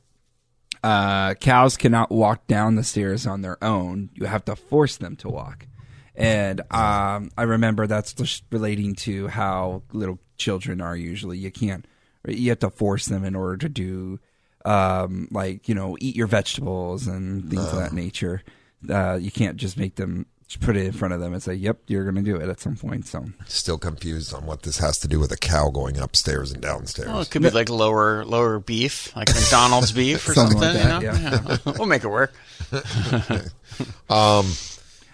uh, cows cannot walk down the stairs on their own. You have to force them to walk. And um, I remember that's just relating to how little children are usually. You can't, you have to force them in order to do, um, like, you know, eat your vegetables and things of that nature. Uh, you can't just make them put it in front of them and say, yep, you're going to do it at some point. So Still confused on what this has to do with a cow going upstairs and downstairs. Well, it could be like lower lower beef, like McDonald's beef or Something something. like you know? yeah. we'll make it work. Um,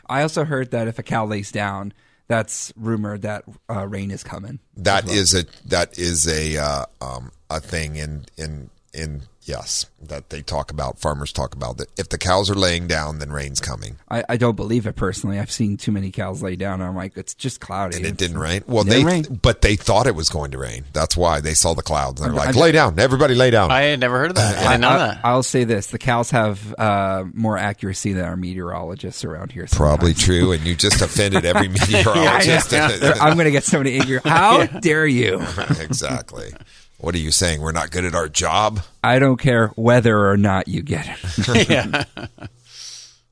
I also heard that if a cow lays down, that's rumored that uh, rain is coming. That is a that is a uh, um, a thing in in in yes that they talk about. Farmers talk about that if the cows are laying down, then rain's coming. I, I don't believe it personally. I've seen too many cows lay down. And I'm like, it's just cloudy. And it It's- didn't rain. Well, It they didn't rain. but they thought it was going to rain. That's why they saw the clouds. They're I'm- like, I'm- lay down, everybody, lay down. I had never heard of that. I didn't know that. I, will say this: the cows have uh, more accuracy than our meteorologists around here. Probably true, and you just offended every meteorologist. I'm going to get somebody angry. How dare you? exactly. What are you saying? We're not good at our job? I don't care whether or not you get it. yeah.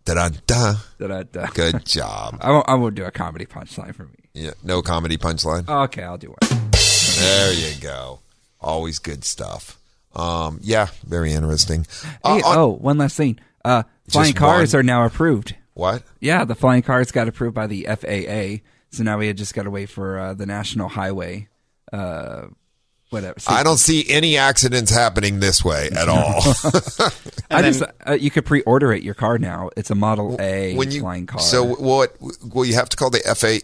Da da. Da-da-da. Good job. I won't, I won't do a comedy punchline for me. Yeah, no comedy punchline. Okay, I'll do one. There you go. Always good stuff. Um, yeah, very interesting. Uh, Hey, on- oh, one last thing. Uh, flying Just cars one? are now approved. What? Yeah, the flying cars got approved by the FAA. So now we had just got to wait for uh, the National Highway, uh, whatever. I don't see any accidents happening this way at all. I just uh, you could pre-order it your car now. It's a Model A when you flying car. so what? Will you have to call the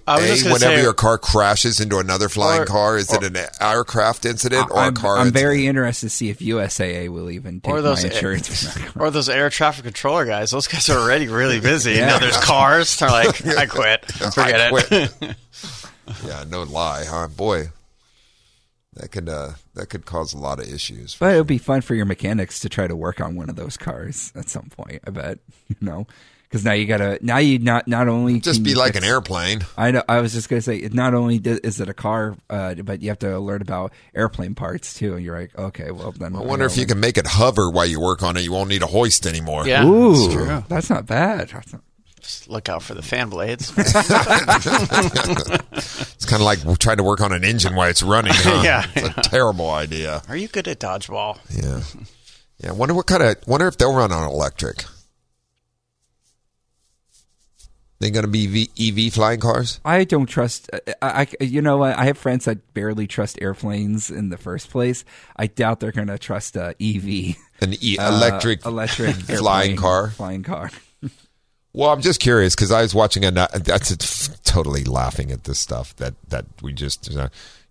I was just FAA whenever say- your car crashes into another flying Or- car? Is it an aircraft incident or a I'm, car? I'm incident? very interested to see if USAA will even take Or those my insurance. or those air traffic controller guys. Those guys are already really busy. You Yeah. know, there's cars. They're like, I quit. Forget I it. quit. yeah, no lie, huh? Boy, that could uh, that could cause a lot of issues. But it would be fun for your mechanics to try to work on one of those cars at some point. I bet you know because now you gotta now you not not only Just can be you like fix- an airplane. I know. I was just gonna say, it not only is it a car, uh, but you have to learn about airplane parts too. And you're like, okay, well then. I wonder if you can make it hover while you work on it. You won't need a hoist anymore. Yeah, Ooh, that's true. that's not bad. That's not- Just look out for the fan blades. It's kind of like trying to work on an engine while it's running. Huh? Yeah, it's a terrible idea. Are you good at dodgeball? Yeah, yeah. Wonder what kind of. Wonder if they'll run on electric. They going to be v, EV flying cars? I don't trust. I, I, you know. I have friends that barely trust airplanes in the first place. I doubt they're going to trust uh, EV, An e- Uh, electric electric flying car? flying car. Well, I'm just curious because I was watching a. That's totally laughing at this stuff that that we just,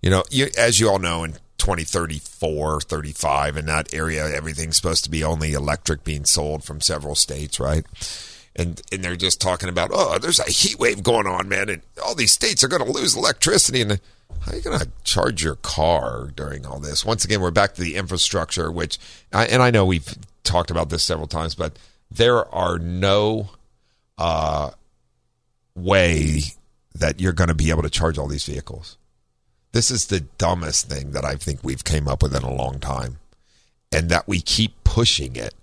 you know, you, as you all know, in 2034, 35, in that area, everything's supposed to be only electric being sold from several states, right? And and they're just talking about, oh, there's a heat wave going on, man, and all these states are going to lose electricity, and how are you going to charge your car during all this? Once again, we're back to the infrastructure, which, and I know we've talked about this several times, but there are no uh, way that you're going to be able to charge all these vehicles. This is the dumbest thing that I think we've came up with in a long time, and that we keep pushing it.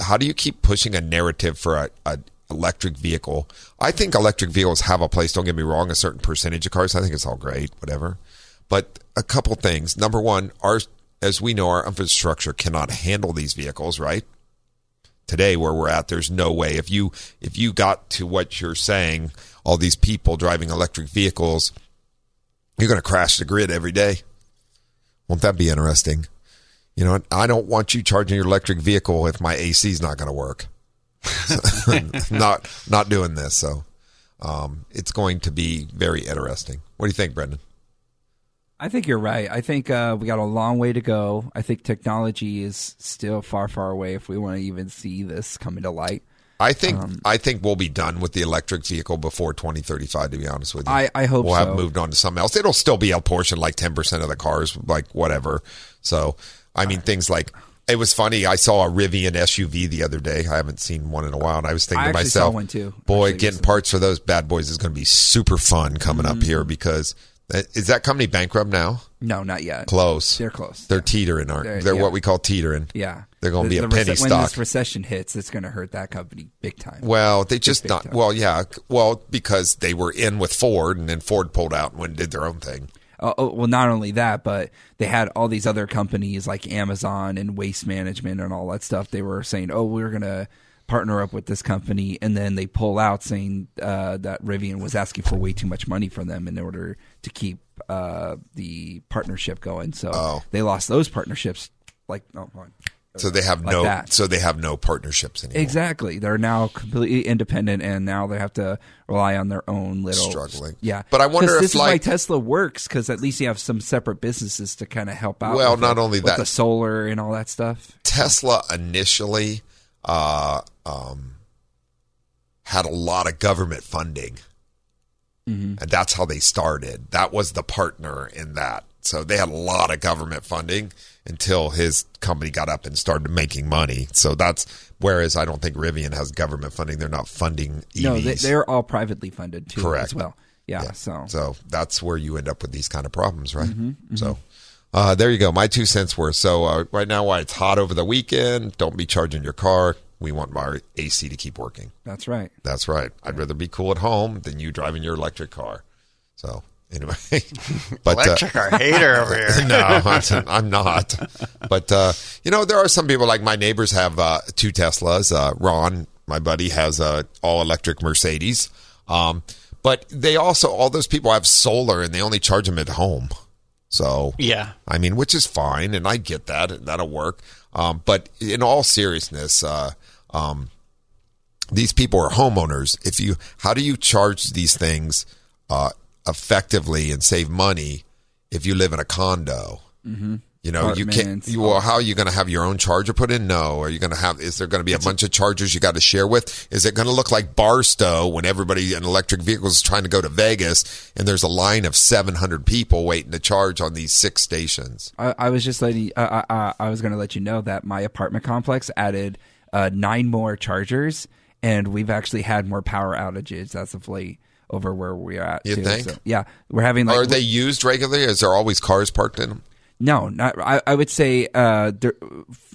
How do you keep pushing a narrative for a, a electric vehicle? I think electric vehicles have a place. Don't get me wrong. A certain percentage of cars, I think it's all great, whatever. But a couple things. Number one, our as we know, our infrastructure cannot handle these vehicles, right? Today where we're at there's no way. If you if you got to what you're saying all these people driving electric vehicles you're going to crash the grid every day. Won't that be interesting? You know i don't want you charging your electric vehicle if my ac is not going to work. Not not doing this so um, it's going to be very interesting. What do you think brendan I think you're right. I think uh, we got a long way to go. I think technology is still far, far away if we want to even see this coming to light. I think Um, I think we'll be done with the electric vehicle before 2035. To be honest with you, I- I hope we'll so. have moved on to something else. It'll still be a portion, like 10 percent of the cars, like whatever. So, I mean, things like it was funny. I saw a Rivian SUV the other day. I haven't seen one in a while, and I was thinking I to myself, boy, actually, getting parts for those bad boys is going to be super fun coming up Mm-hmm. here because is that company bankrupt now? No, not yet. Close. They're close. They're teetering, aren't They're- They're yeah. what we call teetering. Yeah, They're going to be a the penny rece- When stock. this recession hits, it's going to hurt that company big time. Well, they just big not. Well, yeah. Well, because they were in with Ford, and then Ford pulled out and went and did their own thing. Uh, oh, well, not only that, but they had all these other companies like Amazon and Waste Management and all that stuff. They were saying, "Oh, we're going to partner up with this company," and then they pull out saying uh, that Rivian was asking for way too much money from them in order to keep uh, the partnership going. So Oh. they lost those partnerships. Like, oh. So they have Like no. that. So they have no partnerships anymore. Exactly. They're now completely independent, and now they have to rely on their own little Struggling. Yeah, But I wonder if, this is why like- Tesla works because at least you have some separate businesses to kind of help out. Well, with not it, only with that- the solar and all that stuff. Tesla initially uh, um, had a lot of government funding, Mhm. and that's how they started. That was the partner in that. So they had a lot of government funding until his company got up and started making money. So that's whereas I don't think Rivian has government funding. They're not funding EVs. No, they, they're all privately funded too, Correct. as well. Yeah, so So that's where you end up with these kind of problems, right? Mhm, mhm. So uh, there you go. My two cents worth. So uh, right now, while it's hot over the weekend, don't be charging your car. We want our AC to keep working. that's right. That's right. I'd rather be cool at home than you driving your electric car. So anyway, but Electric car hater over here. no, I'm, I'm not. But uh, you know, there are some people like my neighbors have uh, two Teslas. Uh, Ron, my buddy, has a all electric Mercedes. Um, but they also all those people have solar and they only charge them at home. So Yeah. I mean, which is fine, and I get that, and that'll work. Um, but in all seriousness, uh, um, these people are homeowners. If you, how do you charge these things uh, effectively and save money if you live in a condo? Mm-hmm. You know, you can't. You, well, how are you going to have your own charger put in? No. Are you going to have? Is there going to be a bunch of chargers you got to share with? Is it going to look like Barstow when everybody in electric vehicles is trying to go to Vegas and there's a line of 700 people waiting to charge on these six stations? I, I was just letting. Uh, uh, I was going to let you know that my apartment complex added uh, nine more chargers, and we've actually had more power outages as of late over where we're at. You too. think? So, yeah, we're having. Like, are they used regularly? Is there always cars parked in them? No, not. I, I would say uh, there,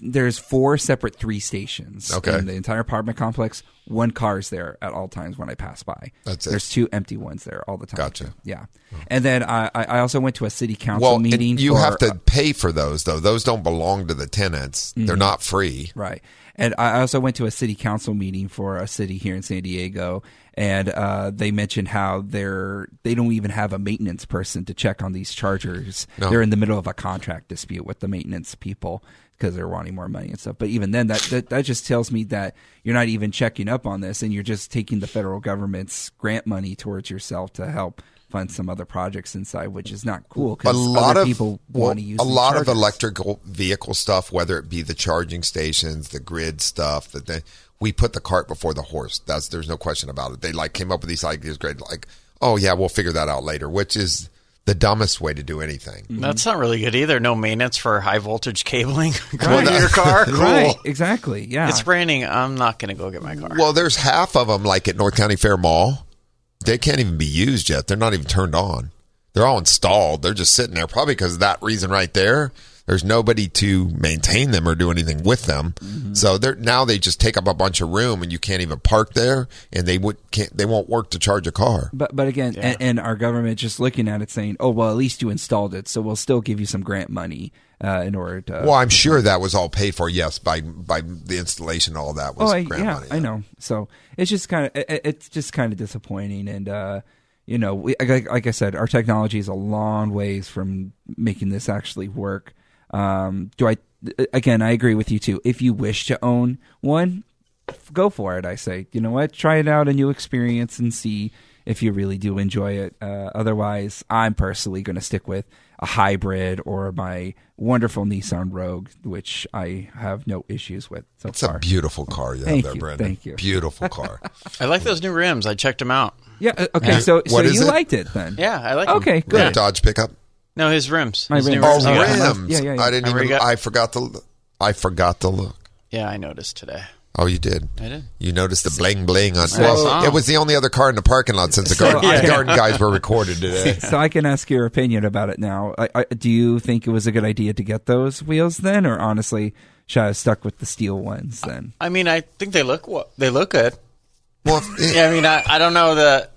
there's four separate three stations. Okay. In the entire apartment complex, one car is there at all times when I pass by. That's it. There's two empty ones there all the time. Gotcha. Yeah. And then I, I also went to a city council Well, meeting. you for, have to pay for those though. Those don't belong to the tenants. They're Mhm. not free. Right. And I also went to a city council meeting for a city here in San Diego, and uh, they mentioned how they're they don't even have a maintenance person to check on these chargers. No. They're in the middle of a contract dispute with the maintenance people because they're wanting more money and stuff. But even then, that, that that just tells me that you're not even checking up on this, and you're just taking the federal government's grant money towards yourself to help fund some other projects inside, which is not cool because a lot other of people well, want to use a these lot of electrical vehicle stuff, whether it be the charging stations, the grid stuff. That they, we put the cart before the horse. That's there's no question about it. They like came up with these ideas, great. Like, oh yeah, we'll figure that out later, which is the dumbest way to do anything. Mm-hmm. That's not really good either. No maintenance for high voltage cabling going to your car. Cool. Right, exactly. Yeah. It's raining. I'm not going to go get my car. Well, there's half of them like at North County Fair Mall. They can't even be used yet. They're not even turned on. They're all installed. They're just sitting there, probably because of that reason right there. There's nobody to maintain them or do anything with them. Mm-hmm. So they're now they just take up a bunch of room, and you can't even park there, and they would can't they won't work to charge a car. But but again, and, and our government just looking at it saying, "Oh well, at least you installed it, so we'll still give you some grant money uh, in order to." well, I'm sure that was all paid for. Yes, by by the installation, all that was oh, I, grant yeah, money. I know. So it's just kind of it, it's just kind of disappointing, and uh, you know, we, like, like I said, our technology is a long ways from making this actually work. Um, do I? Again, I agree with you too. If you wish to own one, go for it. I say, you know what, try it out, a new experience, and see if you really do enjoy it. Uh, otherwise, I'm personally going to stick with a hybrid or my wonderful Nissan Rogue, which I have no issues with so It's far. a beautiful car you Thank have there, you, Brendan. thank you. Beautiful car. I like those new rims. I checked them out. Yeah. uh, Okay. Yeah. So, so you it? liked it then? Yeah, I like them. Okay. Your Good. Dodge pickup. No, his rims. My His new rims. Oh, rims. Yeah. Yeah, yeah, yeah. I didn't Remember even. got- I forgot to. I forgot to look. Yeah, I noticed today. Oh, you did. I did. You noticed the bling bling on. So- well, it was the only other car in the parking lot since the So garden, I- the garden guys were recorded today. so I can ask your opinion about it now. I, I, do you think it was a good idea to get those wheels then, or honestly, should I have stuck with the steel ones then? I mean, I think they look wa- they look good. Well, Yeah, I mean, I, I don't know the.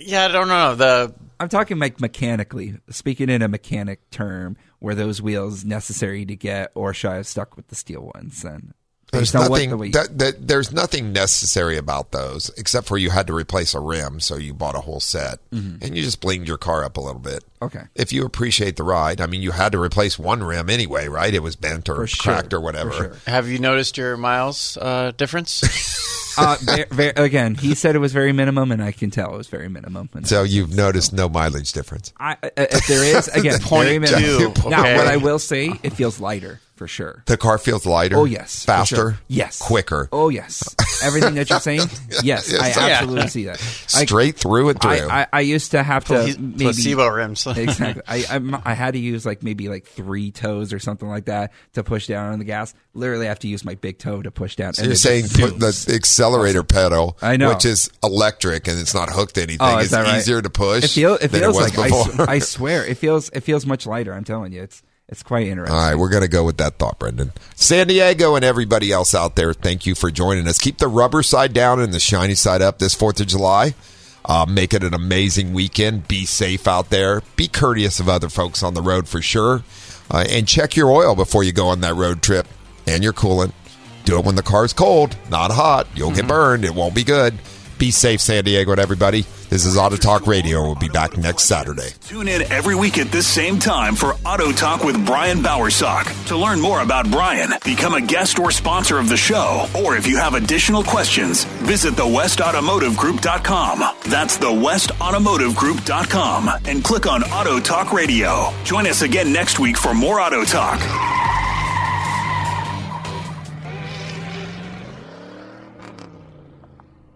Yeah, I don't know the. I'm talking like mechanically, speaking in a mechanic term, were those wheels necessary to get, or should I have stuck with the steel ones then? There's Based nothing. the way- that, that, there's nothing necessary about those except for you had to replace a rim, so you bought a whole set, Mhm. and you just blinged your car up a little bit. Okay. If you appreciate the ride, I mean, you had to replace one rim anyway, right? It was bent or For sure, cracked or whatever. sure. Have you noticed your miles uh, difference? uh, ver ver again, he said it was very minimum, and I can tell it was very minimum. And So you've noticed no mileage difference. I, I- if there is, again, Point very minimum. two, Now, okay. what I will say, it feels lighter for sure. The car feels lighter. Oh yes, faster. sure. Yes, quicker. Oh yes, everything that you're saying. Yes, Yes. I Yeah. absolutely see that. I- Straight through and through. I, I, I used to have to Pla- maybe placebo rims. exactly. I, I I had to use like maybe like three toes or something like that to push down on the gas. Literally, I have to use my big toe to push down. So and you're saying put the accelerator pedal, I know. which is electric and it's not hooked to anything. Oh, it's right? easier to push. It, feel, it feels it like I. I swear it feels it feels much lighter. I'm telling you, it's it's quite interesting. All right, we're going to go with that thought, Brendan. San Diego and everybody else out there, thank you for joining us. Keep the rubber side down and the shiny side up this 4th of July. Uh, make it an amazing weekend. Be safe out there. Be courteous of other folks on the road for sure. Uh, and check your oil before you go on that road trip and your coolant. Do it when the car's cold, not hot. You'll get mm-hmm. burned. It won't be good. Be safe, San Diego, and everybody. This is Auto Talk Radio. We'll be back next Saturday. Tune in every week at this same time for Auto Talk with Brian Bowersock. To learn more about Brian, become a guest or sponsor of the show, or if you have additional questions, visit thewestautomotivegroup.com. That's thewestautomotivegroup.com and click on Auto Talk Radio. Join us again next week for more Auto Talk.